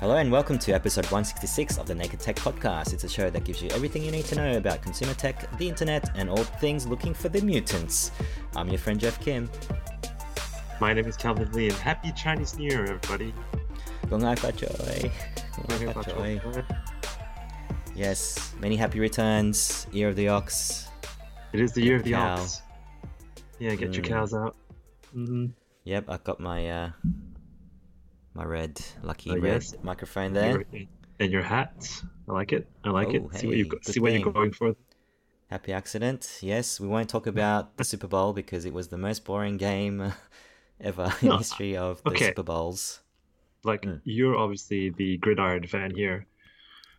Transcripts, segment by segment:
Hello and welcome to episode 166 of the Naked Tech Podcast. It's a show that gives you everything you need to know about consumer tech, the internet, and all things looking for the mutants. I'm your friend Jeff Kim. My name is Calvin Lee, and happy Chinese New Year, everybody. Gong Ai Fa Choi. Gong Ai Fa Choi. Yes, many happy returns. Year of the Ox. It is the year of the Cow. ox. Yeah, get your Mm. cows out. hmm Yep, I got my uh, my red lucky Oh, red yes. microphone there. Your, and your hats. I like it. I like Oh, it. See what you see what you're going for. Happy accident. Yes, we won't talk about the Super Bowl because it was the most boring game ever in No, history of the okay. Super Bowls. Like Mm. you're obviously the gridiron fan here,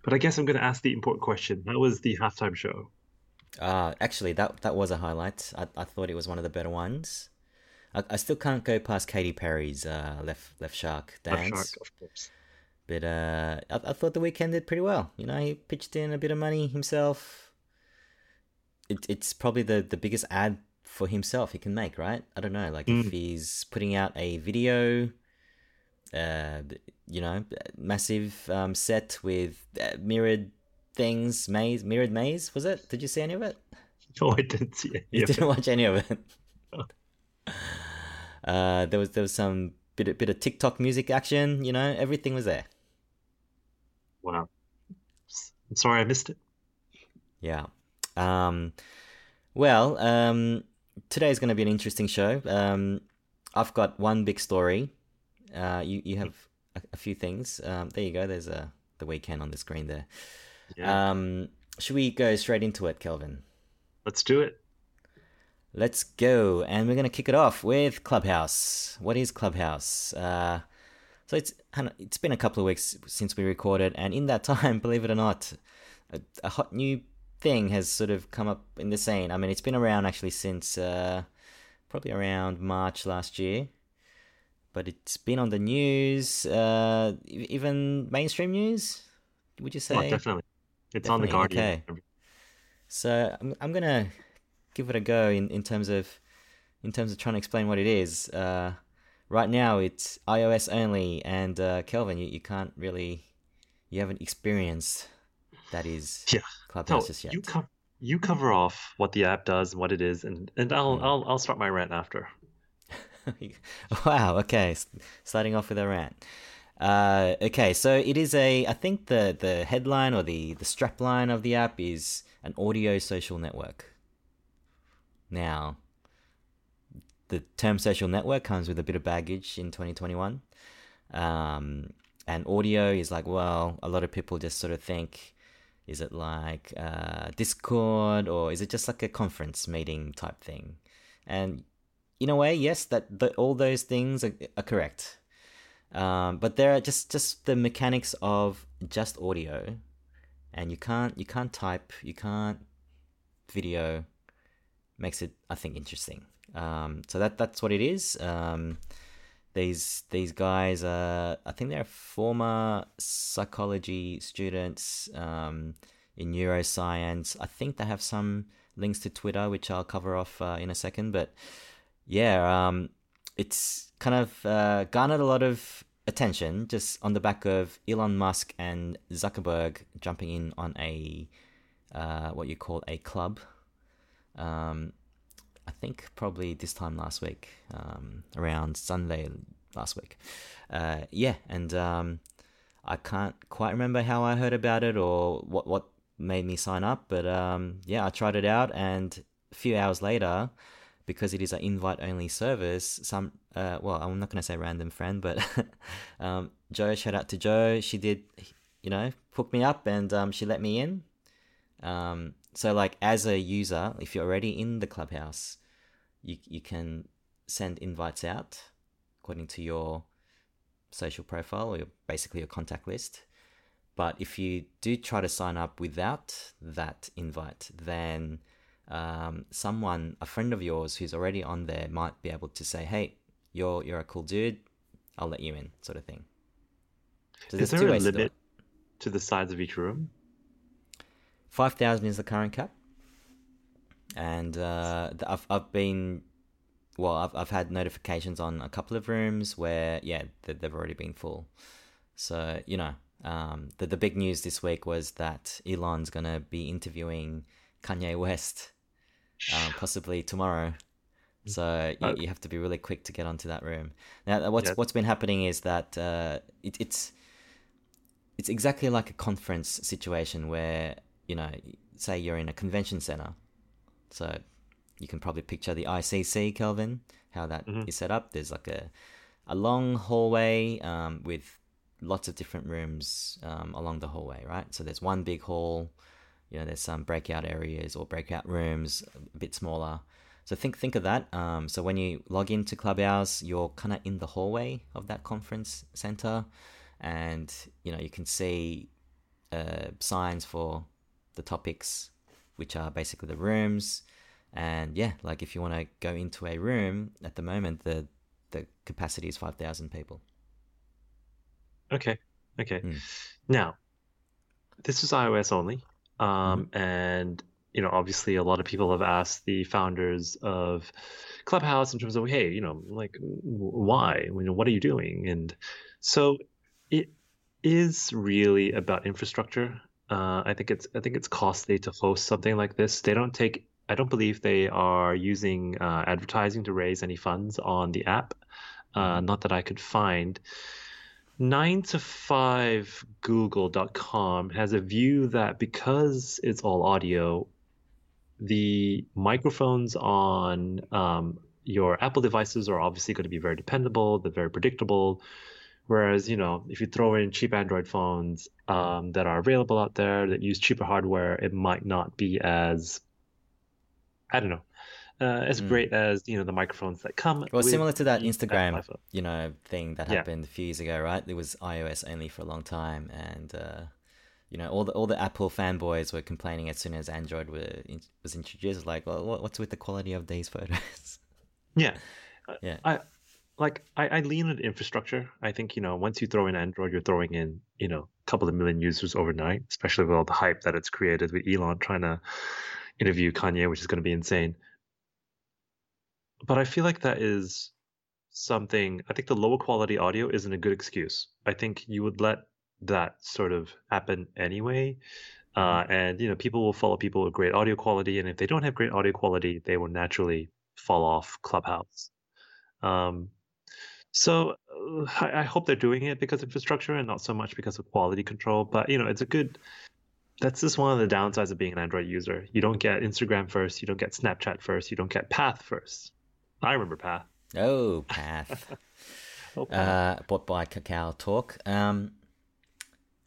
but I guess I'm going to ask the important question. That was the halftime show. Uh, actually, that that was a highlight. I, I thought it was one of the better ones. I, I still can't go past Katy Perry's uh, left left shark Left dance, Shark, of course. but uh, I, I thought the Weeknd did pretty well. You know, he pitched in a bit of money himself. It, it's probably the, the biggest ad for himself he can make, right? I don't know, like if Mm. he's putting out a video, uh, you know, massive um, set with uh, mirrored things, maze, mirrored maze. Was it? Did you see any of it? No, I didn't see it. You didn't watch any of it. uh, there was there was some bit of, bit of TikTok music action. You know, everything was there. Wow. I'm sorry I missed it. Yeah. Um, well, um, is going to be an interesting show. Um, I've got one big story. Uh, you you have a, a few things. Um, there you go. There's a the Weeknd on the screen there. Yeah. Um, should we go straight into it, Kelvin? Let's do it. Let's go, and we're gonna kick it off with Clubhouse. What is Clubhouse? Uh, so it's it's been a couple of weeks since we recorded, and in that time, believe it or not, a, a hot new thing has sort of come up in the scene. I mean, it's been around actually since uh, probably around March last year, but it's been on the news, uh, even mainstream news. Would you say? Oh, definitely. It's on the Definitely, Guardian. okay. So I'm I'm gonna give it a go in, in terms of in terms of trying to explain what it is. Uh, right now it's iOS only, and uh, Kelvin, you, you can't really you haven't experienced that is Yeah. Clubhouse No, yet. you co- you cover off what the app does and what it is, and and I'll Mm. I'll I'll start my rant after. wow. Okay, starting off with a rant. Uh, okay, so it is a. I think the the headline or the the strap line of the app is an audio social network. Now, the term social network comes with a bit of baggage in 2021. Um, and audio is like, well, a lot of people just sort of think, is it like uh, Discord or is it just like a conference meeting type thing? And in a way, yes, that the, all those things are, are correct. Um, but there are just just the mechanics of just audio, and you can't you can't type, you can't video, makes it I think interesting. Um, so that that's what it is. Um, these these guys are I think they're former psychology students um, in neuroscience. I think they have some links to Twitter, which I'll cover off uh, in a second. But yeah, um, it's kind of uh, garnered a lot of attention just on the back of Elon Musk and Zuckerberg jumping in on a uh, what you call a club. Um, I think probably this time last week, um, around Sunday last week. Uh, yeah, and um, I can't quite remember how I heard about it or what what made me sign up, but um, yeah, I tried it out, and a few hours later, because it is an invite only service, some uh, well, I'm not gonna say random friend, but um, Joe, shout out to Joe, she did, you know, hook me up and um, she let me in. Um, so like as a user, if you're already in the clubhouse, you you can send invites out according to your social profile or your, basically your contact list. But if you do try to sign up without that invite, then um, someone, a friend of yours who's already on there, might be able to say, "Hey, you're you're a cool dude. I'll let you in," sort of thing. So Is there a ways to do limit it. to the size of each room? Five thousand is the current cap, and uh, I've I've been, well, I've I've had notifications on a couple of rooms where yeah they- they've already been full. So you know, um, the the big news this week was that Elon's gonna be interviewing Kanye West, um, possibly tomorrow. So you, Uh, you have to be really quick to get onto that room. Now, what's Yeah. what's been happening is that uh, it, it's it's exactly like a conference situation where you know, say you're in a convention center, so you can probably picture the ICC, Kelvin, how that is Mhm. set up. There's like a a long hallway um, with lots of different rooms um, along the hallway, right? So there's one big hall. You know, there's some breakout areas or breakout rooms, a bit smaller. So think think of that. Um, so when you log into Clubhouse, you're kind of in the hallway of that conference center, and you know you can see uh, signs for the topics, which are basically the rooms. And yeah, like if you want to go into a room at the moment, the the capacity is five thousand people. Okay. Okay. Mm. Now, this is iOS only. Um, and you know, obviously a lot of people have asked the founders of Clubhouse in terms of, hey, you know, like why? You know, what are you doing? And so it is really about infrastructure. Uh, I think it's I think it's costly to host something like this. They don't take I don't believe they are using uh, advertising to raise any funds on the app. Uh, not that I could find. 9 to 5 google.com has a view that because it's all audio the microphones on um, your apple devices are obviously going to be very dependable they're very predictable whereas you know if you throw in cheap android phones um, that are available out there that use cheaper hardware it might not be as i don't know uh, as Mm. great as you know the microphones that come Well, similar to that Instagram, you know, thing that Yeah. happened a few years ago, right? It was iOS only for a long time, and uh, you know, all the all the Apple fanboys were complaining as soon as Android were in, was introduced. Like, well, what's with the quality of these photos? Yeah. Yeah. I like I, I lean on infrastructure. I think, you know, once you throw in Android, you're throwing in, you know, a couple of million users overnight, especially with all the hype that it's created with Elon trying to interview Kanye, which is going to be insane. But I feel like that is something I think the lower quality audio isn't a good excuse. I think you would let that sort of happen anyway. Uh, and you know, people will follow people with great audio quality, and if they don't have great audio quality, they will naturally fall off Clubhouse. Um, so uh, I, I hope they're doing it because of infrastructure and not so much because of quality control. But you know, it's a good. That's just one of the downsides of being an Android user. You don't get Instagram first. You don't get Snapchat first. You don't get Path first. I remember Path. oh, Path. Oh, Path. uh, bought by KakaoTalk. Um,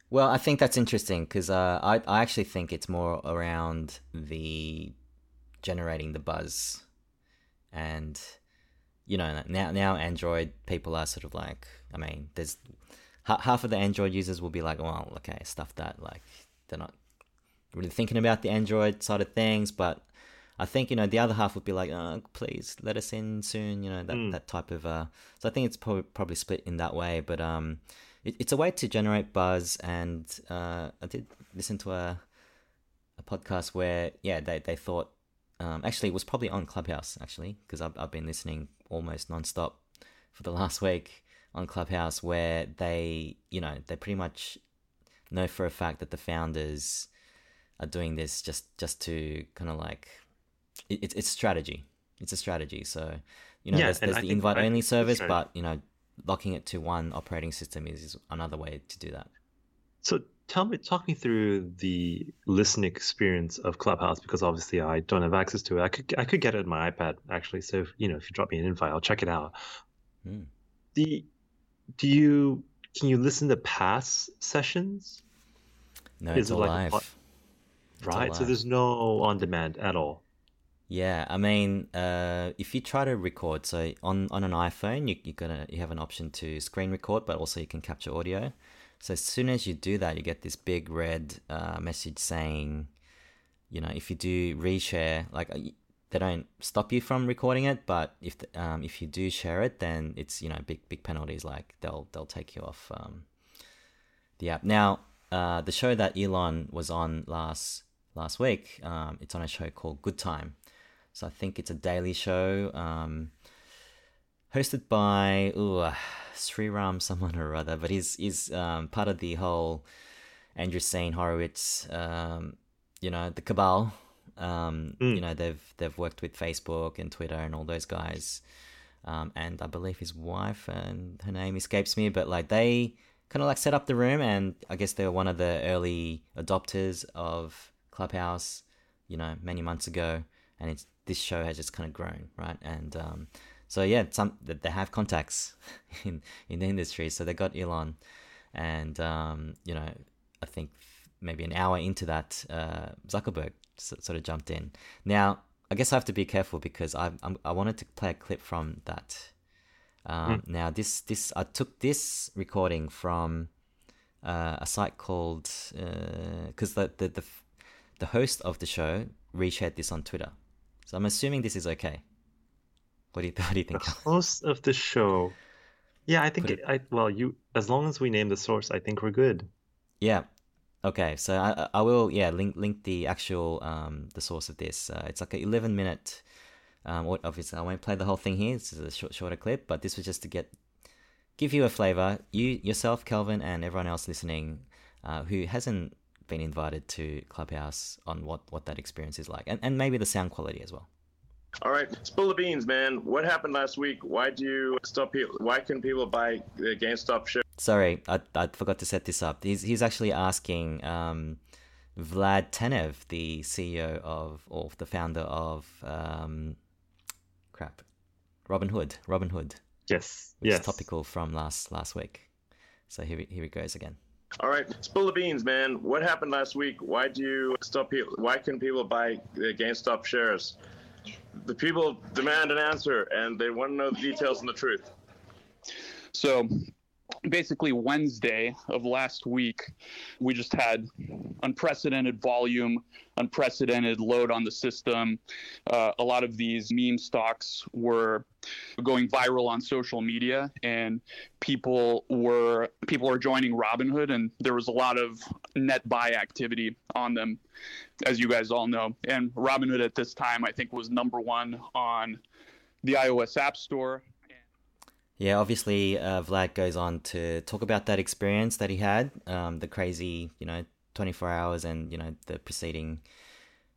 well, I think that's interesting because uh, I I actually think it's more around the generating the buzz, and you know now now Android people are sort of like I mean there's ha- half of the Android users will be like well okay stuff that like they're not really thinking about the Android side of things, but I think you know the other half would be like, oh, please let us in soon, you know that Mm. that type of. Uh, so I think it's probably probably split in that way, but um, it, it's a way to generate buzz, and uh, I did listen to a a podcast where yeah they they thought um, actually it was probably on Clubhouse actually because I've I've been listening almost nonstop for the last week on Clubhouse where they you know they pretty much know for a fact that the founders are doing this just just to kind of like it's it's strategy. It's a strategy. So you know, Yeah, there's, there's the invite only service, but you know, locking it to one operating system is, is another way to do that. So tell me, talk me through the listening experience of Clubhouse because obviously I don't have access to it. I could I could get it on my iPad actually. So if, you know, if you drop me an invite, I'll check it out. Hmm. The do you can you listen to past sessions? No, Is it's it all like a live. pod- It's all Right. So there's no on demand at all. Yeah, I mean, uh, if you try to record, so on, on an iPhone, you you gonna you have an option to screen record, but also you can capture audio. So as soon as you do that, you get this big red uh, message saying, you know, if you do reshare, like uh, they don't stop you from recording it, but if the, um, if you do share it, then it's you know big big penalties. Like they'll they'll take you off um, the app. Now, uh, the show that Elon was on last last week, um, it's on a show called Good Time. So I think it's a daily show. Um, hosted by ooh, Sriram someone or other, but he's he's um, part of the whole Andreessen Horowitz, um, you know, the cabal. Um, Mm. You know, they've they've worked with Facebook and Twitter and all those guys, um, and I believe his wife and her name escapes me, but like they kind of like set up the room, and I guess they were one of the early adopters of Clubhouse, you know, many months ago, and it's this show has just kind of grown, right? And um, so yeah, some they have contacts in in the industry, so they got Elon, and um, you know, I think maybe an hour into that, uh, Zuckerberg sort of jumped in. Now, I guess I have to be careful because I I'm, I wanted to play a clip from that. Um, Now, this this I took this recording from uh, a site called because the, the the the host of the show reshared this on Twitter, so I'm assuming this is okay. What do you what do you The think? host of the show. Yeah, I think it, I well, you as long as we name the source, I think we're good. Yeah. Okay. So I I- will yeah link link the actual um the source of this. Uh, it's like a 11 minute. Um, obviously I won't play the whole thing here. This is a short shorter clip, but this was just to get give you a flavor. You yourself, Kelvin, and everyone else listening, uh, who hasn't been invited to Clubhouse on what what that experience is like, and and maybe the sound quality as well. All right, spill the beans, man. What happened last week? Why do you stop people? Why can't people buy the GameStop share? Sorry, I, I forgot to set this up. He's, he's actually asking um, Vlad Tenev, the CEO of, or the founder of, um, crap, Robinhood. Yes. which yes. is topical from last last week. So here, here it goes again. All right, spill the beans, man. What happened last week? Why do you stop people? Why can't people buy the GameStop shares? The people demand an answer, and they want to know the details and the truth. So basically, Wednesday of last week, we just had unprecedented volume, unprecedented load on the system. Uh, a lot of these meme stocks were going viral on social media, and people were people are joining Robinhood, and there was a lot of net buy activity on them, as you guys all know. And Robinhood at this time, I think, was number one on the iOS App Store. Yeah, obviously, uh, Vlad goes on to talk about that experience that he had, um, the crazy, you know, 24 hours and, you know, the preceding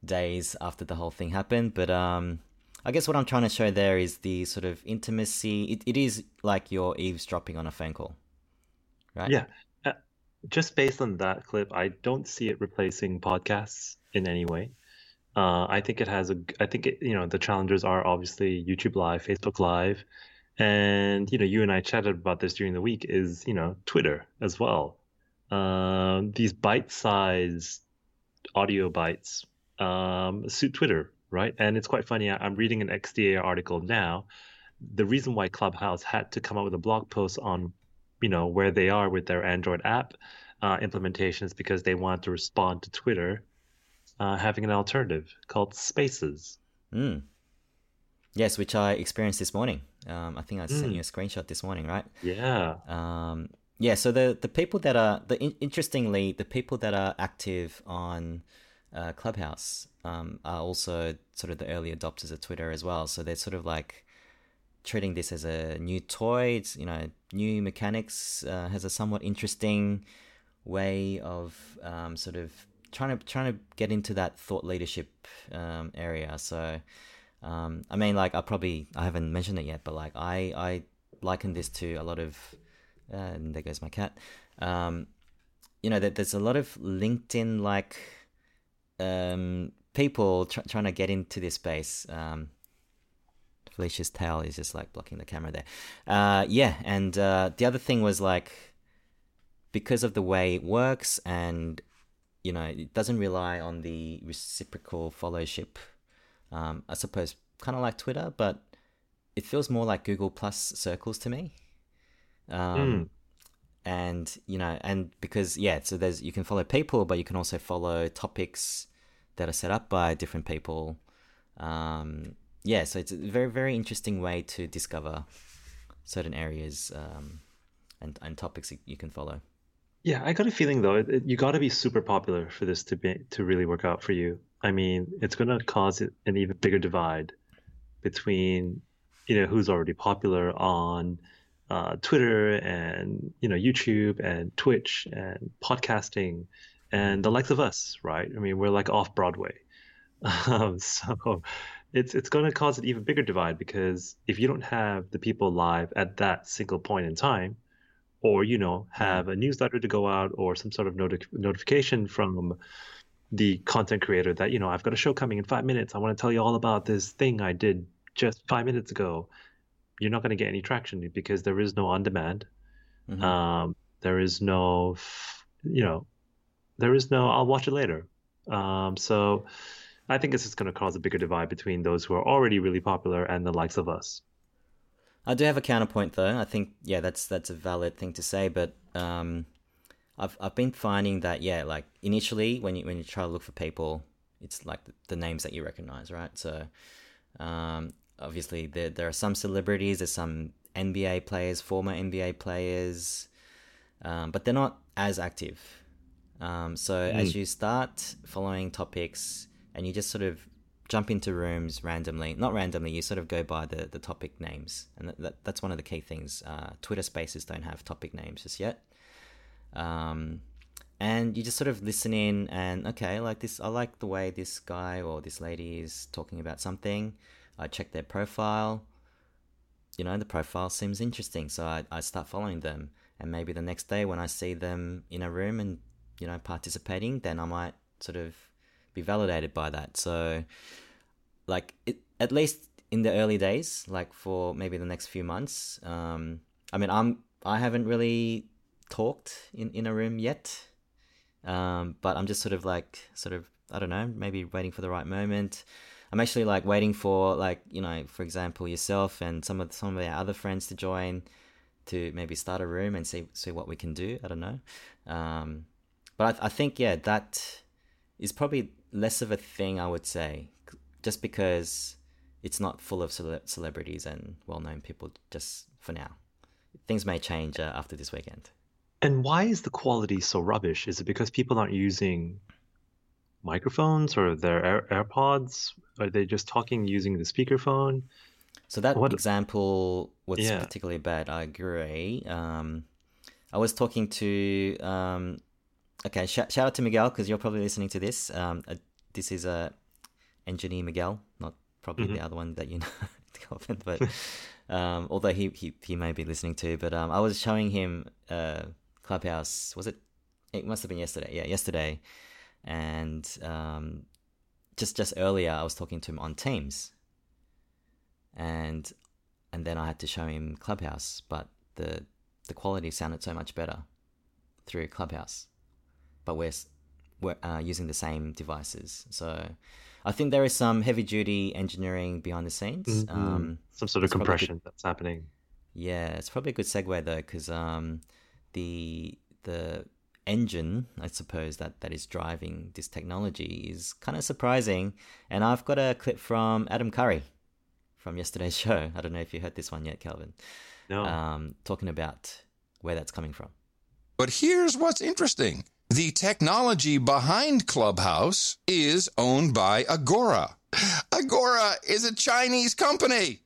days after the whole thing happened. But um, I guess what I'm trying to show there is the sort of intimacy. It, it is like you're eavesdropping on a phone call, right? Yeah. Uh, just based on that clip, I don't see it replacing podcasts in any way. Uh, I think it has a. I think it. You know, the challengers are obviously YouTube Live, Facebook Live, and you know, you and I chatted about this during the week. Is you know Twitter as well. Um, these bite-sized audio bites um, suit Twitter, right? And it's quite funny. I'm reading an XDA article now. The reason why Clubhouse had to come out with a blog post on, you know, where they are with their Android app uh, implementation is because they want to respond to Twitter uh, having an alternative called Spaces. Mm. Yes, which I experienced this morning. Um, I think I sent Mm. you a screenshot this morning, right? Yeah. Um, yeah, so the the people that are the in, interestingly the people that are active on uh, Clubhouse um, are also sort of the early adopters of Twitter as well. So they're sort of like treating this as a new toy. It's you know new mechanics uh, has a somewhat interesting way of um, sort of trying to trying to get into that thought leadership um, area. So. Um, I mean, like I probably I haven't mentioned it yet, but like I I liken this to a lot of uh, and there goes my cat. Um, you know that there's a lot of LinkedIn like um, people tr- trying to get into this space. Um, Felicia's tail is just like blocking the camera there. Uh, yeah, and uh, the other thing was like because of the way it works, and you know it doesn't rely on the reciprocal followship um, I suppose kind of like Twitter, but it feels more like Google Plus circles to me. Um, And you know, and because yeah, so there's you can follow people, but you can also follow topics that are set up by different people. Um, yeah, so it's a very very interesting way to discover certain areas um, and and topics you- you can follow. Yeah, I got a feeling though, it- you got to be super popular for this to be to really work out for you. I mean, it's going to cause an even bigger divide between you know who's already popular on uh, Twitter and you know YouTube and Twitch and podcasting and the likes of us, right? I mean, we're like off Broadway, um, so it's it's going to cause an even bigger divide because if you don't have the people live at that single point in time, or you know have a newsletter to go out or some sort of noti- notification from the content creator that you know I've got a show coming in five minutes. I want to tell you all about this thing I did just five minutes ago you're not going to get any traction because there is no on demand. Mm-hmm. Um, there is no, you know, there is no I'll watch it later. Um, so I think this is going to cause a bigger divide between those who are already really popular and the likes of us. I do have a counterpoint though. I think yeah, that's that's a valid thing to say, but um, I've I've been finding that yeah, like initially when you when you try to look for people, it's like the, the names that you recognize, right? So um, obviously there there are some celebrities, there's some NBA players, former NBA players, um, but they're not as active. Um, so mm. as you start following topics and you just sort of jump into rooms randomly, not randomly, you sort of go by the, the topic names, and that, that that's one of the key things. Uh, Twitter Spaces don't have topic names just yet. Um, and you just sort of listen in and okay, like this, I like the way this guy or this lady is talking about something. I check their profile. You know, the profile seems interesting, so I, I start following them. And maybe the next day when I see them in a room and, you know, participating, then I might sort of be validated by that. So, like, it, at least in the early days, like for maybe the next few months, um, I mean, I'm I haven't really talked in, in a room yet, um, but I'm just sort of like sort of I don't know, maybe waiting for the right moment. I'm actually like waiting for like you know, for example, yourself and some of some of our other friends to join to maybe start a room and see see what we can do. I don't know, um, but I, I think yeah, that is probably less of a thing. I would say, just because it's not full of cele- celebrities and well-known people. Just for now, things may change uh, after this weekend. And why is the quality so rubbish? Is it because people aren't using microphones or their Air- AirPods? Are they just talking using the speakerphone? So that what? example was yeah. particularly bad. I agree. Um, I was talking to um, okay. Sh- shout out to Miguel because you're probably listening to this. Um, uh, this is a uh, engineer Miguel, not probably mm-hmm. the other one that you know, but um, although he, he he may be listening to. But um, I was showing him uh, Clubhouse. Was it? It must have been yesterday. Yeah, yesterday and um, just just earlier I was talking to him on Teams, and and then I had to show him Clubhouse, but the the quality sounded so much better through Clubhouse, but we're we're uh, using the same devices, so. I think there is some heavy duty engineering behind the scenes. Mm-hmm. Um, some sort of compression good, that's happening. Yeah, it's probably a good segue though, because um, the the engine, I suppose, that, that is driving this technology is kind of surprising. And I've got a clip from Adam Curry from yesterday's show. I don't know if you heard this one yet, Calvin. No. Um, talking about where that's coming from. But here's what's interesting the technology behind Clubhouse is owned by Agora. Agora is a Chinese company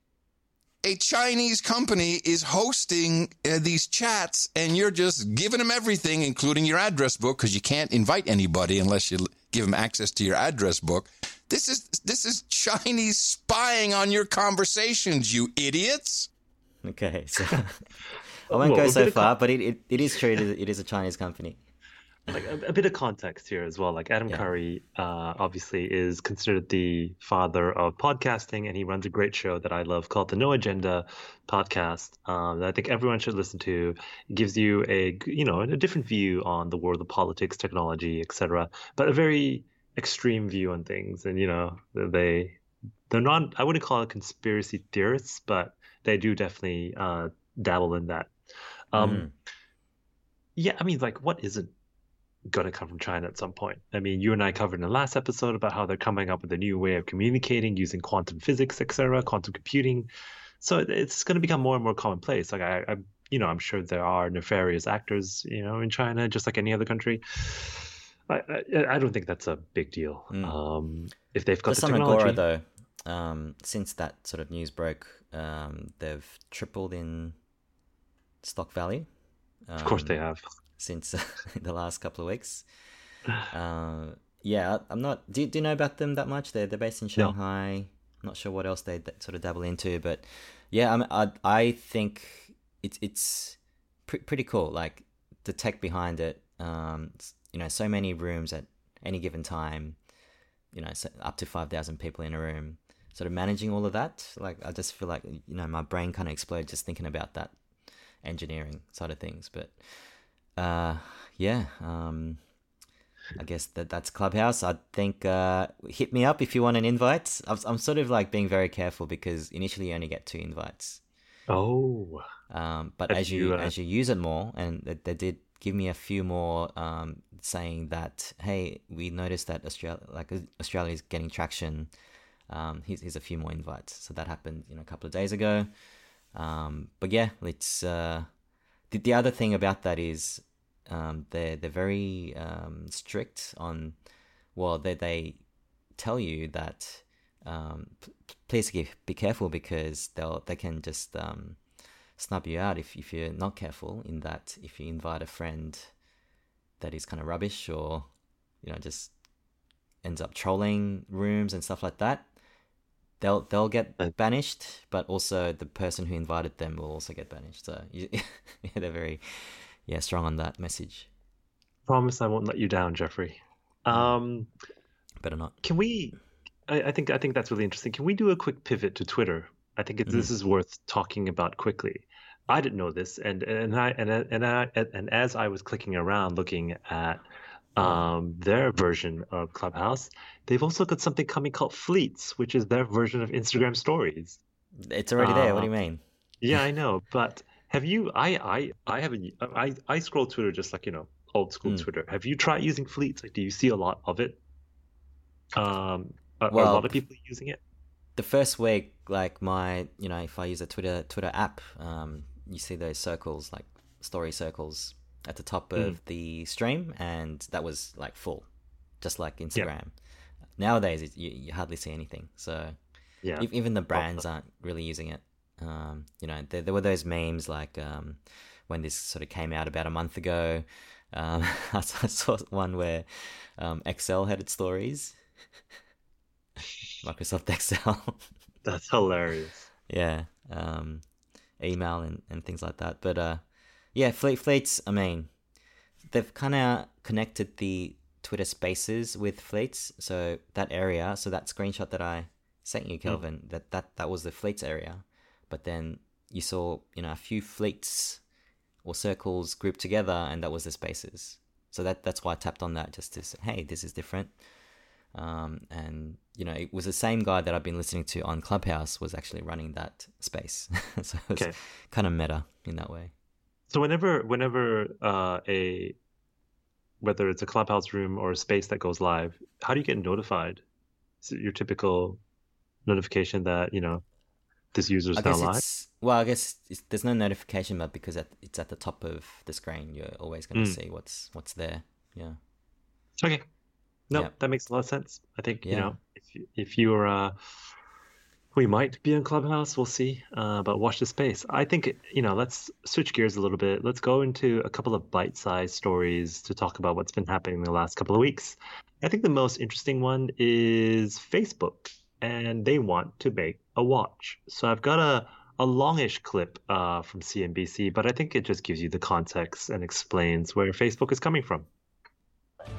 a Chinese company is hosting uh, these chats and you're just giving them everything, including your address book, because you can't invite anybody unless you give them access to your address book. This is this is Chinese spying on your conversations, you idiots. Okay, so I won't well, go so far, but it, it, it is true. It is a Chinese company like a, a, bit of context here as well. Like Adam yeah. Curry, uh, obviously is considered the father of podcasting, and he runs a great show that I love called the No Agenda podcast. Um, that I think everyone should listen to. It gives you a you know a different view on the world of politics, technology, etc. But a very extreme view on things, and you know they they're not. I wouldn't call it conspiracy theorists, but they do definitely uh, dabble in that. Um, mm. Yeah, I mean, like, what isn't going to come from China at some point. I mean, you and I covered in the last episode about how they're coming up with a new way of communicating using quantum physics, etc., quantum computing. So it's going to become more and more commonplace. Like I, I, you know, I'm sure there are nefarious actors, you know, in China, just like any other country. I, I, I don't think that's a big deal. Mm. Um, if they've got There's the some technology, Agora, though. Um, since that sort of news broke, um, they've tripled in stock value. of course, they um, have. Since the last couple of weeks. Uh, yeah, I'm not. Do, do you know about them that much? They're they're based in Shanghai. No. Not sure what else they sort of dabble into, but yeah, I'm, I I think it's it's pre- pretty cool. Like the tech behind it. Um, you know, so many rooms at any given time. You know, so up to five thousand people in a room. Sort of managing all of that. Like I just feel like you know my brain kind of exploded just thinking about that engineering side of things. But uh, yeah, um, I guess that that's Clubhouse. I think uh, hit me up if you want an invite. I'm, I'm sort of like being very careful because initially you only get two invites. Oh, Um, but as you you, uh, as you use it more, and they, they did give me a few more um, saying that hey, we noticed that Australia like Australia is getting traction. Um, here's, here's a few more invites. So that happened you know a couple of days ago. Um, but yeah, it's uh, the the other thing about that is um, they're they're very um, strict on well they they tell you that um, p- please be, be careful because they'll they can just um, snub you out if, if you're not careful in that if you invite a friend that is kind of rubbish or you know just ends up trolling rooms and stuff like that they'll they'll get Uh, banished but also the person who invited them will also get banished. So you, yeah, they're very yeah strong on that message promise I won't let you down, Jeffrey. Um, better not can we? I, I think I think that's really interesting. Can we do a quick pivot to Twitter? I think it, Mm-hmm. this is worth talking about quickly. I didn't know this, and and I and and I and as I was clicking around looking at um, their version of Clubhouse, they've also got something coming called Fleets, which is their version of Instagram Stories. it's already there what do Uh, you mean Yeah, I know, but have you? I I I haven't. I I scroll Twitter just like you know old school Mm. Twitter. Have you tried using Fleets? Like, do you see a lot of it? Um, are, are a lot of people using it? the first week, like my, you know, if I use a Twitter Twitter app, um, you see those circles, like story circles, at the top of Mm. the stream, and that was like full, just like Instagram. Nowadays, it, you, you hardly see anything. So Yeah. ev- even the brands aren't really using it. Um, you know, there, there were those memes like um, when this sort of came out about a month ago. Um, I saw one where um, Excel had its stories. Microsoft Excel. That's hilarious. yeah, um, email and, and things like that. But uh, yeah, Fleet Fleets. I mean, they've kind of connected the Twitter Spaces with Fleets, so that area, so that screenshot that I sent you, Kelvin, that that that was the Fleets area. But then you saw, you know, a few fleets or circles grouped together, and that was the Spaces. So that that's why I tapped on that just to say, hey, this is different. Um, and you know, it was the same guy that I've been listening to on Clubhouse was actually running that space, so it was Okay. kind of meta in that way. So whenever whenever uh, a whether it's a clubhouse room or a space that goes live, how do you get notified? Is it your typical notification that you know this user is now live? well, I guess it's, there's no notification, but because at, it's at the top of the screen, you're always going to Mm. see what's what's there. Yeah, Okay. No, Yeah. that makes a lot of sense. I think, you know, if you- if you're uh we might be in Clubhouse, we'll see. Uh but watch the space. I think, you know, let's switch gears a little bit. Let's go into a couple of bite-sized stories to talk about what's been happening in the last couple of weeks. I think the most interesting one is Facebook, and they want to make a watch. So I've got a a longish clip uh, from CNBC, but I think it just gives you the context and explains where Facebook is coming from.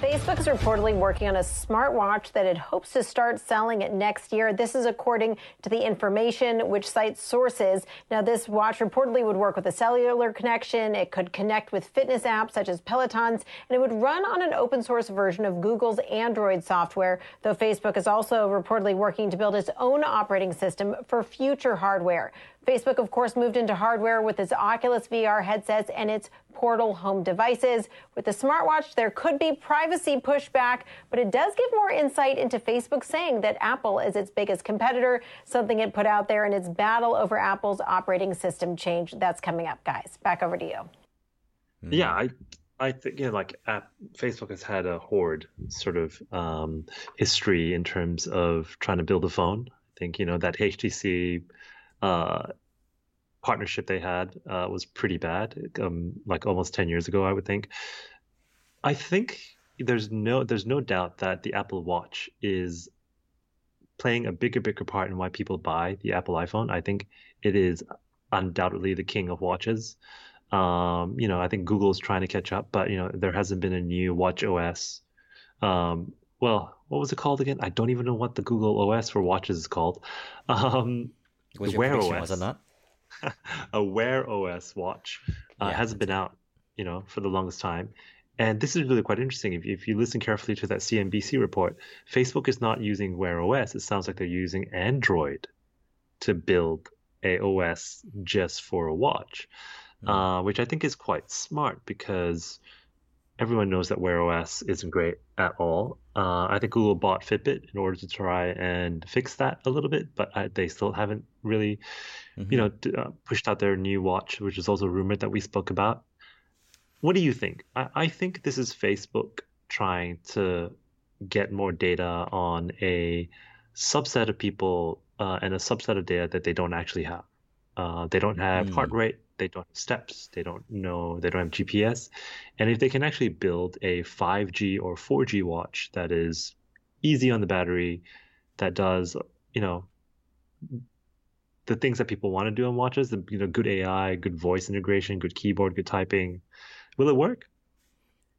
Facebook is reportedly working on a smartwatch that it hopes to start selling it next year. This is according to the information which cites sources. Now, this watch reportedly would work with a cellular connection. It could connect with fitness apps such as Peloton's, and it would run on an open source version of Google's Android software, though Facebook is also reportedly working to build its own operating system for future hardware. Facebook, of course, moved into hardware with its Oculus VR headsets and its Portal home devices. With the smartwatch, there could be privacy pushback, but it does give more insight into Facebook saying that Apple is its biggest competitor, something it put out there in its battle over Apple's operating system change. That's coming up, guys. Back over to you. Yeah, I I think you know, like app, Facebook has had a horde sort of um, history in terms of trying to build a phone. I think you know that HTC uh, partnership they had uh, was pretty bad, um, like almost 10 years ago, I would think. I think there's no there's no doubt that the Apple Watch is playing a bigger bigger part in why people buy the Apple iPhone. I think it is undoubtedly the king of watches. Um, you know, I think Google is trying to catch up, but you know, there hasn't been a new Watch OS. Um, well, what was it called again? I don't even know what the Google OS for watches is called. Um, Was the Wear OS. was it not? a Wear OS watch uh, Yeah, hasn't been out, you know, for the longest time. And this is really quite interesting. If, if you listen carefully to that CNBC report, Facebook is not using Wear OS. It sounds like they're using Android to build a OS just for a watch, Mm. uh, which I think is quite smart because everyone knows that Wear OS isn't great at all. Uh, I think Google bought Fitbit in order to try and fix that a little bit, but I, they still haven't really Mhm. you know, d- uh, pushed out their new watch, which is also rumored that we spoke about. What do you think? I, I think this is Facebook trying to get more data on a subset of people uh, and a subset of data that they don't actually have. Uh, they don't have heart Mm. rate, they don't have steps, they don't know, they don't have GPS. And if they can actually build a 5G or 4G watch that is easy on the battery, that does, you know, the things that people want to do on watches, the you know, good AI, good voice integration, good keyboard, good typing. Will it work?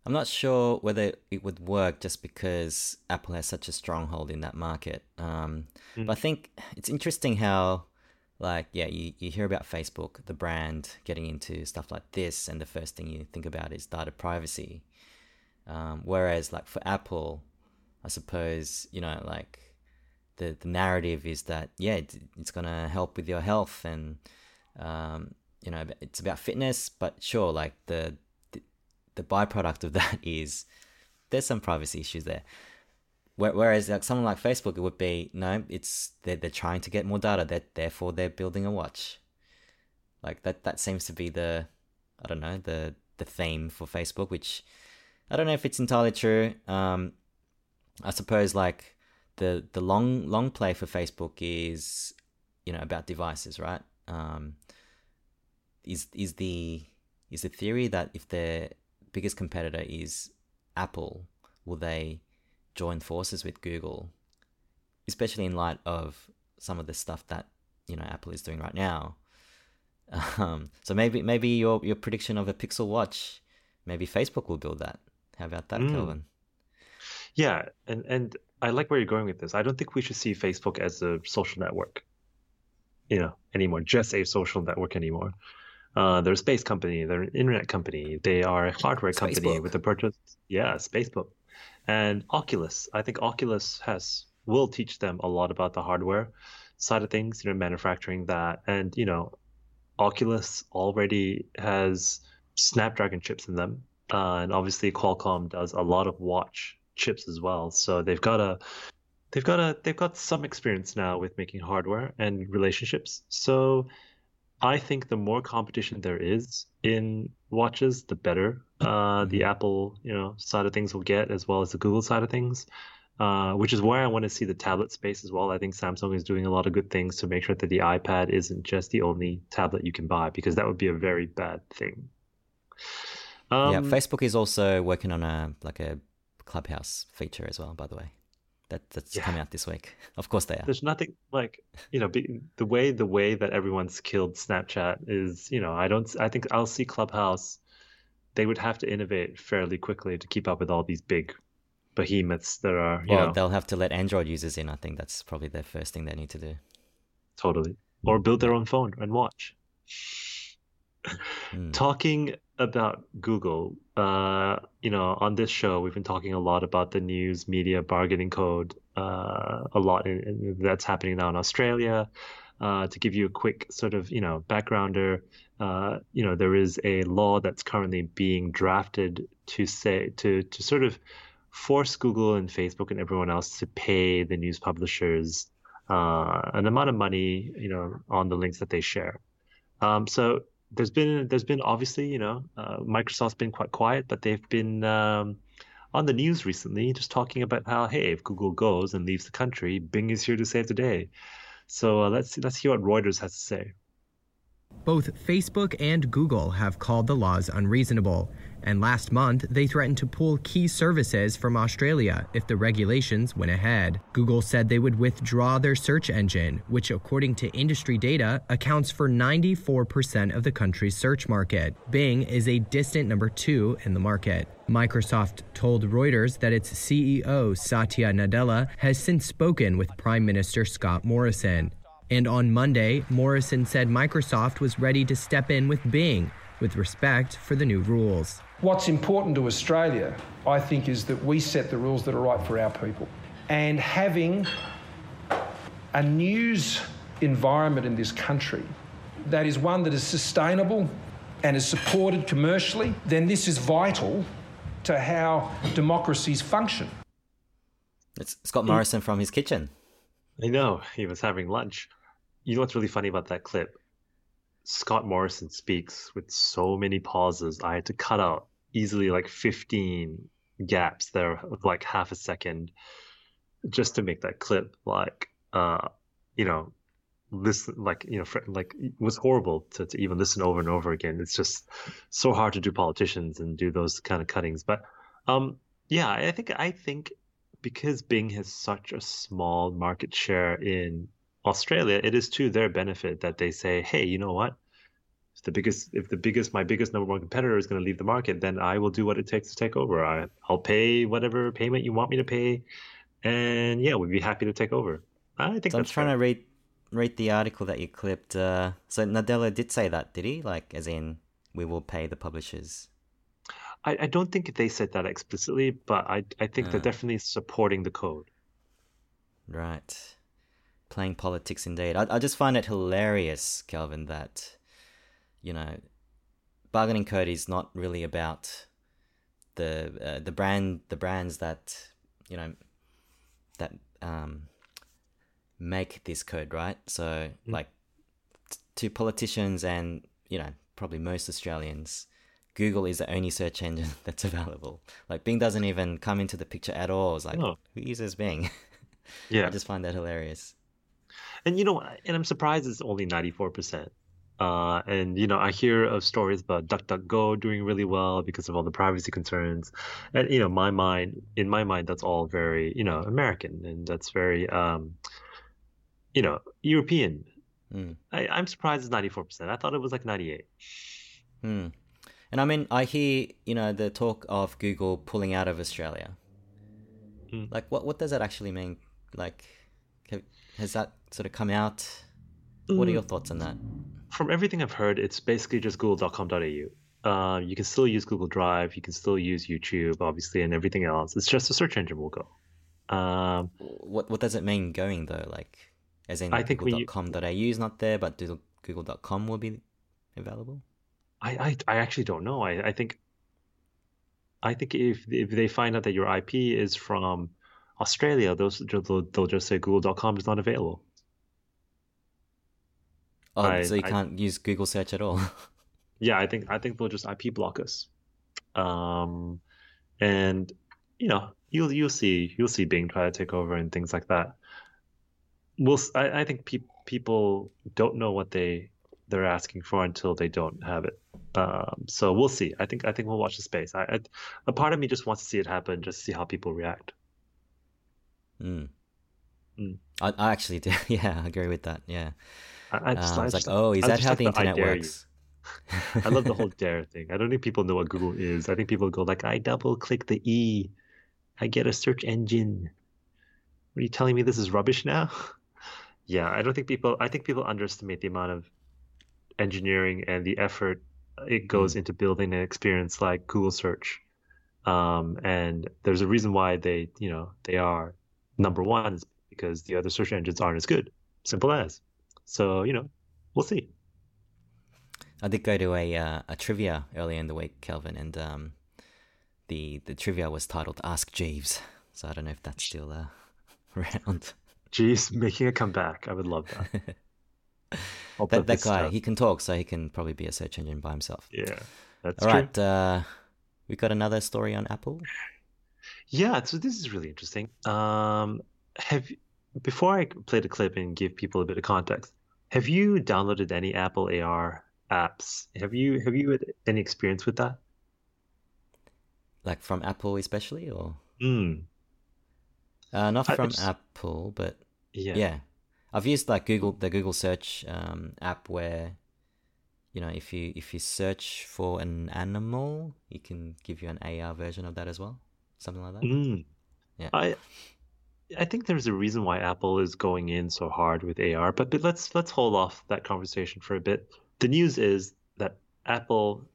I'm not sure whether it would work just because Apple has such a stronghold in that market. Um, Mm. But I think it's interesting how, like, yeah, you, you hear about Facebook, the brand, getting into stuff like this, and the first thing you think about is data privacy. Um, whereas, like, for Apple, I suppose, you know, like, the, the narrative is that, yeah, it, it's going to help with your health and, um, you know, it's about fitness, but sure, like, the, the, the byproduct of that is there's some privacy issues there. Where- Whereas like someone like Facebook, it would be no, it's they're, they're trying to get more data. That therefore they're building a watch. Like that that seems to be the I don't know the the theme for Facebook, which I don't know if it's entirely true. Um, I suppose like the the long long play for Facebook is you know about devices, right? Um, is is the is the theory that if their biggest competitor is Apple, will they join forces with Google, especially in light of some of the stuff that you know Apple is doing right now. Um, so maybe maybe your your prediction of a Pixel Watch, maybe Facebook will build that. How about that, Mm. Kelvin? Yeah, and and I like where you're going with this. I don't think we should see Facebook as a social network, you know, anymore. Just a social network anymore. Uh, they're a space company. They're an internet company. They are a hardware company Facebook. with the purchase. Yeah, Facebook, and Oculus. I think Oculus has will teach them a lot about the hardware side of things. You know, manufacturing that, and you know, Oculus already has Snapdragon chips in them, uh, and obviously Qualcomm does a lot of watch chips as well. So they've got a they've got a they've got some experience now with making hardware and relationships. So I think the more competition there is in watches, the better uh, the Apple you know side of things will get, as well as the Google side of things. Uh, which is where I want to see the tablet space as well. I think Samsung is doing a lot of good things to make sure that the iPad isn't just the only tablet you can buy, because that would be a very bad thing. yeah, Um, Facebook is also working on a like a Clubhouse feature as well. By the way, that that's Yeah. coming out this week. Of course they are. there's nothing like you know be, the way the way that everyone's killed Snapchat is you know I don't I think I'll see Clubhouse they would have to innovate fairly quickly to keep up with all these big behemoths that are you Well, know they'll have to let Android users in. I think that's probably the first thing they need to do. totally or build their own phone and watch. Mm. Talking about Google, uh, you know, on this show, we've been talking a lot about the news media bargaining code, uh, a lot in, in, that's happening now in Australia. Uh, to give you a quick sort of, you know, backgrounder, uh, you know, there is a law that's currently being drafted to say to to sort of force Google and Facebook and everyone else to pay the news publishers uh, an amount of money, you know, on the links that they share. Um, so there's been there's been obviously you know uh, Microsoft's been quite quiet, but they've been um, on the news recently just talking about how hey if Google goes and leaves the country, Bing is here to save the day. So uh, let's let's hear what Reuters has to say. Both Facebook and Google have called the laws unreasonable, and last month they threatened to pull key services from Australia if the regulations went ahead. Google said they would withdraw their search engine, which, according to industry data, accounts for 94% of the country's search market. Bing is a distant number two in the market. Microsoft told Reuters that its CEO, Satya Nadella, has since spoken with Prime Minister Scott Morrison. And on Monday, Morrison said Microsoft was ready to step in with Bing with respect for the new rules. What's important to Australia, I think, is that we set the rules that are right for our people. And having a news environment in this country that is one that is sustainable and is supported commercially, then this is vital to how democracies function. It's Scott Morrison from his kitchen. I know he was having lunch. You know what's really funny about that clip? Scott Morrison speaks with so many pauses. I had to cut out easily like 15 gaps there like half a second just to make that clip like uh you know listen like you know like it was horrible to, to even listen over and over again it's just so hard to do politicians and do those kind of cuttings but um yeah i think i think because bing has such a small market share in Australia, it is to their benefit that they say, hey, you know what? If the biggest, if the biggest, my biggest number one competitor is going to leave the market, then I will do what it takes to take over. I, I'll pay whatever payment you want me to pay, and yeah, we'd be happy to take over. I think so I'm trying fair. to read read the article that you clipped. Uh, so Nadella did say that, did he? Like, as in, we will pay the publishers. I, I don't think they said that explicitly, but I I think they're Ah. definitely supporting the code. Right. Playing politics indeed. I, I just find it hilarious, Kelvin, that, you know, bargaining code is not really about the uh, the brand the brands that you know that um make this code right so like t- to politicians and you know probably most australians google is the only search engine that's available like bing doesn't even come into the picture at all it's like No. who uses bing Yeah, I just find that hilarious. And you know, and I'm surprised it's only 94%. Uh, and you know, I hear of stories about DuckDuckGo doing really well because of all the privacy concerns. And you know, my mind, in my mind, that's all very, you know, American, and that's very, um, you know, European. Mm. I, I'm surprised it's 94%. I thought it was like 98. Hmm. And I mean, I hear you know the talk of Google pulling out of Australia. Hmm. Like, what what does that actually mean? Like, have, has that sort of come out? What are your thoughts on that? From everything I've heard, it's basically just google.com.au. Uh, you can still use Google Drive, you can still use YouTube, obviously, and everything else. It's just a search engine will go. Um, What what does it mean going though? Like, as in I think Google.com.au is not there, but Google.com will be available. I, I, I actually don't know. I, I think I think if if they find out that your IP is from Australia, those they'll, they'll just say google.com is not available. Oh, I- so you I- can't use Google search at all. Yeah, I think I think they'll just IP block us. Um, and you know, you'll you'll see you'll see Bing try to take over and things like that. We'll I, I think pe- people don't know what they they're asking for until they don't have it. Um, so we'll see. I think I think we'll watch the space. I, I a part of me just wants to see it happen, just to see how people react. Mm. Mm. I, I actually do. Yeah, I agree with that. Yeah. I, I just, Um, I it's just- like, oh, is I that how the internet you. works? I love the whole dare thing. I don't think people know what Google is. I think people go like, I double click the E, I get a search engine. What are you telling me? This is rubbish now? yeah, I don't think people. I think people underestimate the amount of engineering and the effort it goes into building an experience like Google search. Um, and there's a reason why they, you know, they are number one is because the other search engines aren't as good. Simple as. So you know, we'll see. I did go to a uh, a trivia earlier in the week, Kelvin, and um, the the trivia was titled "Ask Jeeves." So I don't know if that's still uh, around. Jeeves making a comeback. I would love that. That that guy, up. he can talk, so he can probably be a search engine by himself. Yeah, that's All true. right, uh, we got another story on Apple. Yeah, so this is really interesting. Um, have before I play the clip and give people a bit of context, have you downloaded any Apple AR apps? Have you have you had any experience with that? Like from Apple, especially, or Mm. uh, not from it's- Apple, but Yeah. yeah. I've used like Google the Google search um, app where you know if you if you search for an animal, it can give you an AR version of that as well, something like that. Mm. Yeah. I I think there's a reason why Apple is going in so hard with AR, but, but let's let's hold off that conversation for a bit. The news is that Apple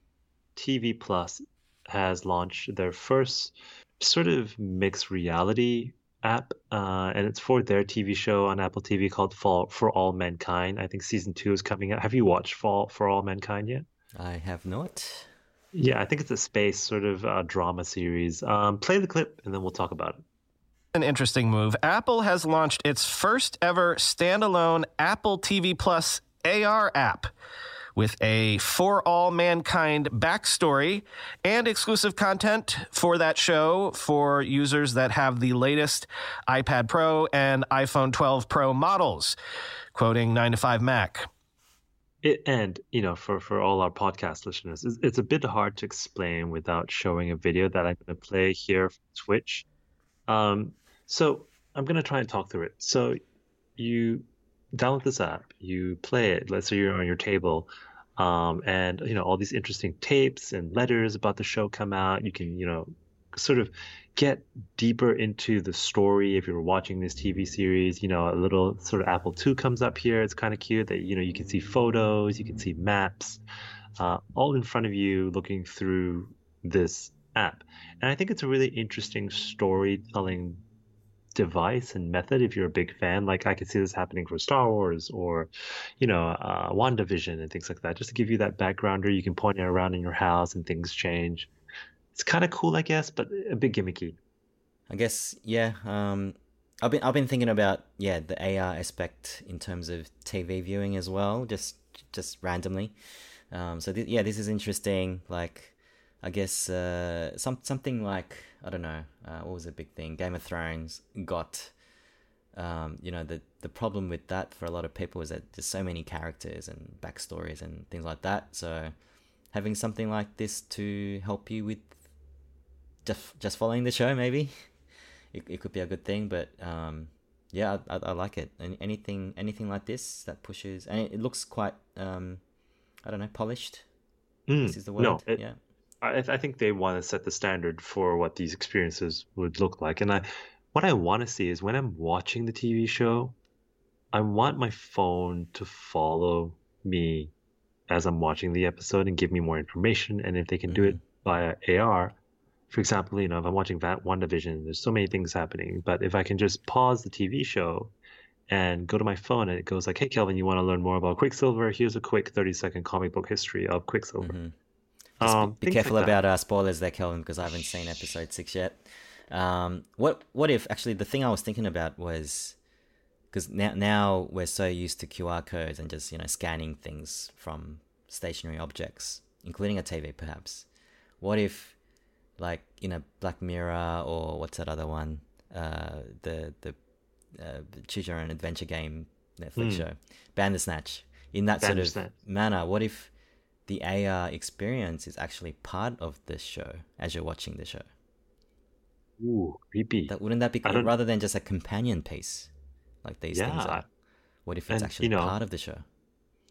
TV Plus has launched their first sort of mixed reality app, uh, and it's for their TV show on Apple TV called For For All Mankind. I think season two is coming out. Have you watched For For All Mankind yet? I have not. Yeah, I think it's a space sort of uh, drama series. Um, play the clip, and then we'll talk about it. An interesting move. Apple has launched its first ever standalone Apple TV Plus AR app with a For All Mankind backstory and exclusive content for that show for users that have the latest iPad Pro and iPhone 12 Pro models. Quoting 9 to 5 Mac. It, and you know, for for all our podcast listeners, it's, it's a bit hard to explain without showing a video that I'm going to play here from Twitch. Um, so I'm going to try and talk through it. So you download this app, you play it. Let's say you're on your table, um, and you know all these interesting tapes and letters about the show come out. You can you know sort of get deeper into the story if you're watching this TV series. You know, a little sort of Apple II comes up here. It's kind of cute that you know you can see photos, you can see maps, uh, all in front of you, looking through this app. And I think it's a really interesting storytelling device and method if you're a big fan. Like I could see this happening for Star Wars or, you know, uh, WandaVision and things like that. Just to give you that backgrounder, you can point it around in your house and things change. It's kind of cool, I guess, but a bit gimmicky. I guess yeah. Um, I've been I've been thinking about yeah the AR aspect in terms of TV viewing as well, just just randomly. Um, so th- yeah, this is interesting. Like, I guess uh, some something like I don't know uh, what was a big thing. Game of Thrones got. Um, you know the the problem with that for a lot of people is that there's so many characters and backstories and things like that. So having something like this to help you with just just following the show maybe it, it could be a good thing but um yeah I, I, I like it and anything anything like this that pushes and it, it looks quite um i don't know polished Mm, this is the word no, it- yeah I, I think they want to set the standard for what these experiences would look like. And I, what I want to see is when I'm watching the TV show, I want my phone to follow me as I'm watching the episode and give me more information. And if they can do it via AR, for example, you know, if I'm watching WandaVision, there's so many things happening. But if I can just pause the TV show and go to my phone and it goes like, hey, Kelvin, you want to learn more about Quicksilver? Here's a quick 30 second comic book history of Quicksilver. Mhm. Um, be, careful like about uh, spoilers there, Kelvin, because I haven't seen episode six yet. Um, what what if actually the thing I was thinking about was because now now we're so used to QR codes and just you know scanning things from stationary objects, including a TV, perhaps. What if, like in a Black Mirror or what's that other one, uh, the the uh, choose your own adventure game Netflix Hmm. show, Bandersnatch. In that sort of manner, what if the AR experience is actually part of the show as you're watching the show? Ooh, creepy. That wouldn't that be rather than just a companion piece, like these things are? What if it's And, actually you know, part of the show?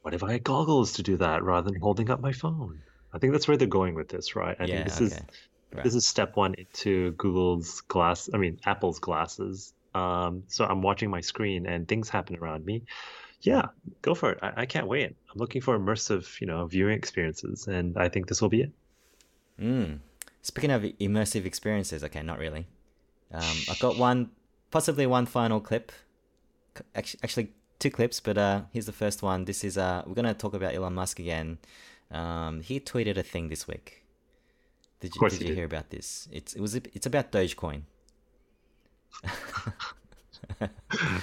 what if I had goggles to do that rather than holding up my phone? I think that's where they're going with this, right? I yeah. think this okay. is Right. this is step one into Google's glass. I mean, Apple's glasses. Um, so I'm watching my screen and things happen around me. Yeah, go for it. I, I can't wait. I'm looking for immersive, you know, viewing experiences, and I think this will be it. Mm. Speaking of immersive experiences, okay, not really. Um, I've got one, possibly one final clip. Actually, actually two clips, but uh, here's the first one. This is uh, we're gonna talk about Elon Musk again. Um, he tweeted a thing this week. Did you did you did. hear about this? It's it was it's about Dogecoin. so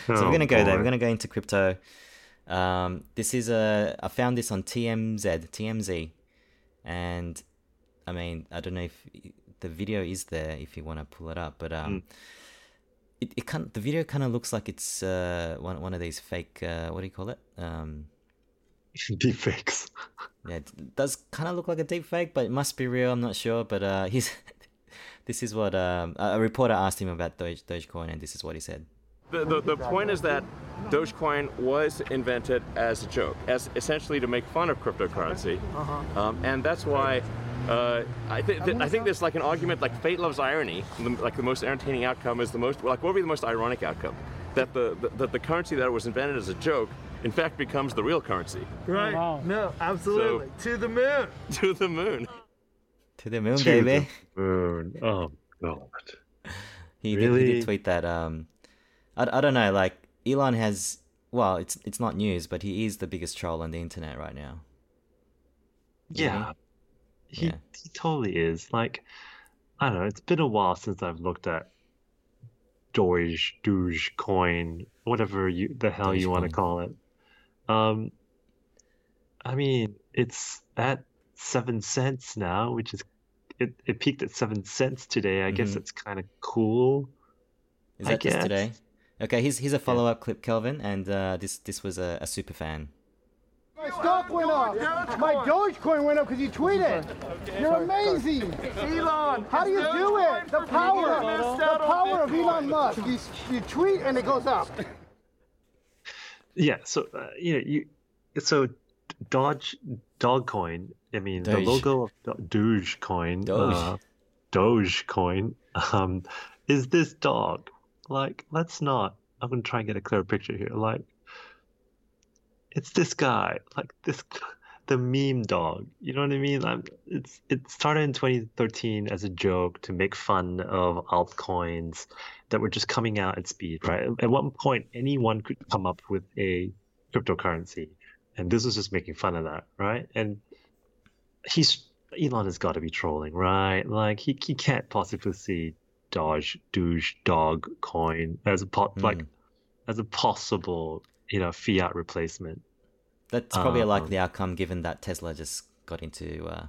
Oh, we're gonna go there. We're gonna go into crypto. Um, this is a I found this on TMZ, TMZ, and I mean I don't know if the video is there if you want to pull it up, but um, it, it kind the video kind of looks like it's uh one one of these fake uh what do you call it? Um deep fakes. yeah it does kind of look like a deep fake but it must be real i'm not sure but uh he's this is what um, a reporter asked him about Doge, dogecoin and this is what he said the, the, the point is that Dogecoin was invented as a joke, as essentially to make fun of cryptocurrency, uh-huh. um, and that's why uh, I, th- th- I think there's like an argument like fate loves irony. The, like the most entertaining outcome is the most like what would be the most ironic outcome? That the, the that the currency that was invented as a joke in fact becomes the real currency. Right. Wow. No, absolutely. So, to the moon. To the moon. To the moon, to baby. The moon. Oh god. He, really? did, he did tweet that. Um, I, I don't know. Like Elon has. Well, it's it's not news, but he is the biggest troll on the internet right now. Yeah, he yeah. he totally is. Like, I don't know. It's been a while since I've looked at Doge, Doge coin, whatever you the hell Doge you want to call it. Um, I mean, it's at seven cents now, which is it. It peaked at seven cents today. I mm-hmm. guess it's kind of cool. Is that just today? Okay, here's here's a follow up clip, Kelvin, and uh, this this was a, a super fan. My stock went up. My Dogecoin went up because you tweeted. You're amazing. Elon. How do you do it? The power. The power of Elon Musk. You, you tweet and it goes up. Yeah. So uh, you know you. So Dodge Dogcoin. I mean Doge. the logo of Dogecoin. Doge. Uh, Dogecoin. Um, is this dog? Like, let's not. I'm gonna try and get a clear picture here. Like, it's this guy, like this, the meme dog. You know what I mean? It's it started in 2013 as a joke to make fun of altcoins that were just coming out at speed. Right? At one point, anyone could come up with a cryptocurrency, and this was just making fun of that, right? And he's Elon has got to be trolling, right? Like he he can't possibly see Doge, Doge, Dog coin as a po- mm. like as a possible you know fiat replacement. That's probably um, a likely outcome given that Tesla just got into uh,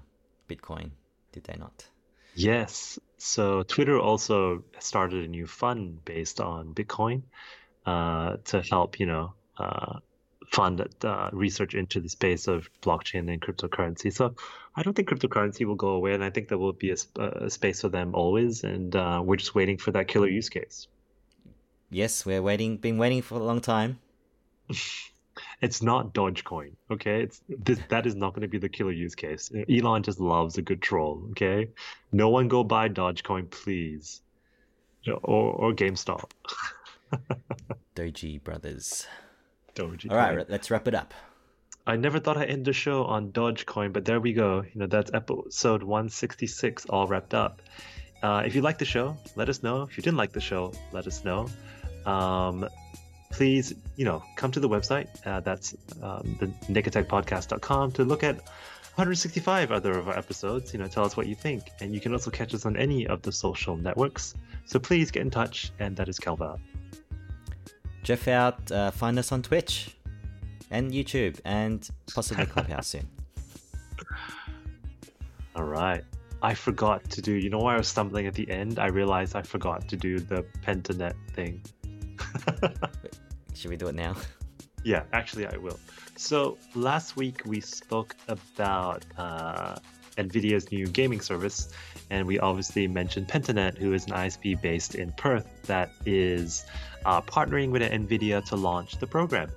Bitcoin, did they not? Yes. So Twitter also started a new fund based on Bitcoin uh, to help you know uh, fund uh, research into the space of blockchain and cryptocurrency. So I don't think cryptocurrency will go away, and I think there will be a, a space for them always, and uh, we're just waiting for that killer use case. Yes, we're waiting. Been waiting for a long time. it's not Dogecoin, okay? It's this, that is not going to be the killer use case. Elon just loves a good troll, okay? No one go buy Dogecoin, please, or or GameStop. Doji Brothers. Dogecoin. All right, let's wrap it up. I never thought I'd end the show on Dogecoin, but there we go. You know, that's episode 166 all wrapped up. Uh, if you like the show, let us know. If you didn't like the show, let us know. Um, please, you know, come to the website. Uh, that's um, the nakedtechpodcast.com to look at 165 other of our episodes. You know, tell us what you think. And you can also catch us on any of the social networks. So please get in touch. And that is Kelvin. Jeff out. Uh, find us on Twitch and YouTube and possibly Clubhouse soon. All right. I forgot to do, you know why I was stumbling at the end? I realized I forgot to do the Pentanet thing. Should we do it now? Yeah, actually, I will. So last week we spoke about uh, NVIDIA's new gaming service, and we obviously mentioned Pentanet, who is an ISP based in Perth that is uh, partnering with NVIDIA to launch the program.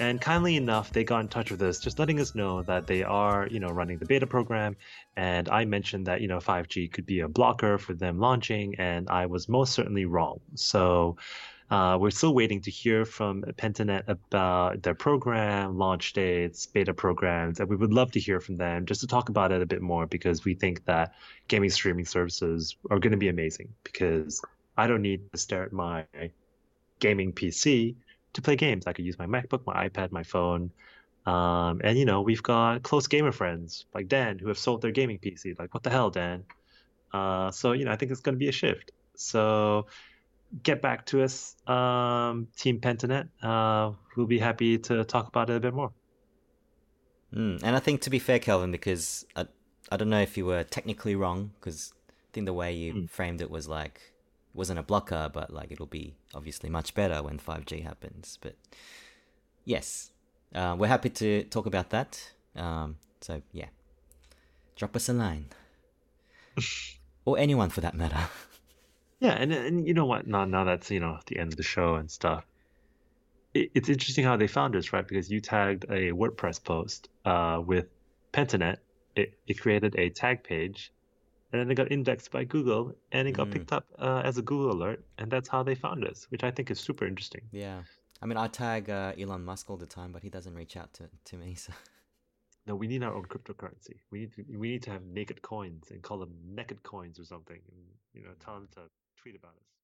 And kindly enough, they got in touch with us, just letting us know that they are, you know, running the beta program. And I mentioned that, you know, 5G could be a blocker for them launching, and I was most certainly wrong. So uh, we're still waiting to hear from Pentanet about their program, launch dates, beta programs, and we would love to hear from them just to talk about it a bit more because we think that gaming streaming services are going to be amazing because I don't need to stare at my gaming PC to play games. I could use my MacBook, my iPad, my phone. Um, and you know, we've got close gamer friends like Dan who have sold their gaming PC. Like, what the hell, Dan? Uh, so you know, I think it's going to be a shift. So get back to us, um, Team Pentanet. Uh, we'll be happy to talk about it a bit more. Mm, and I think to be fair, Kelvin, because I, I don't know if you were technically wrong, because I think the way you mm. framed it was like it wasn't a blocker, but like it'll be obviously much better when 5G happens. But yes, uh, we're happy to talk about that. Um, so yeah, drop us a line, or anyone for that matter. Yeah, and and you know what? Now now that's you know the end of the show and stuff. It, it's interesting how they found us, right? Because you tagged a WordPress post uh, with Pentanet. It, it created a tag page, and then it got indexed by Google, and it got Mm. picked up uh, as a Google alert, and that's how they found us, which I think is super interesting. Yeah. I mean, I tag uh, Elon Musk all the time, but he doesn't reach out to, to me. So No, we need our own cryptocurrency. We need to, we need to have naked coins and call them naked coins or something, and you know tell them to tweet about us.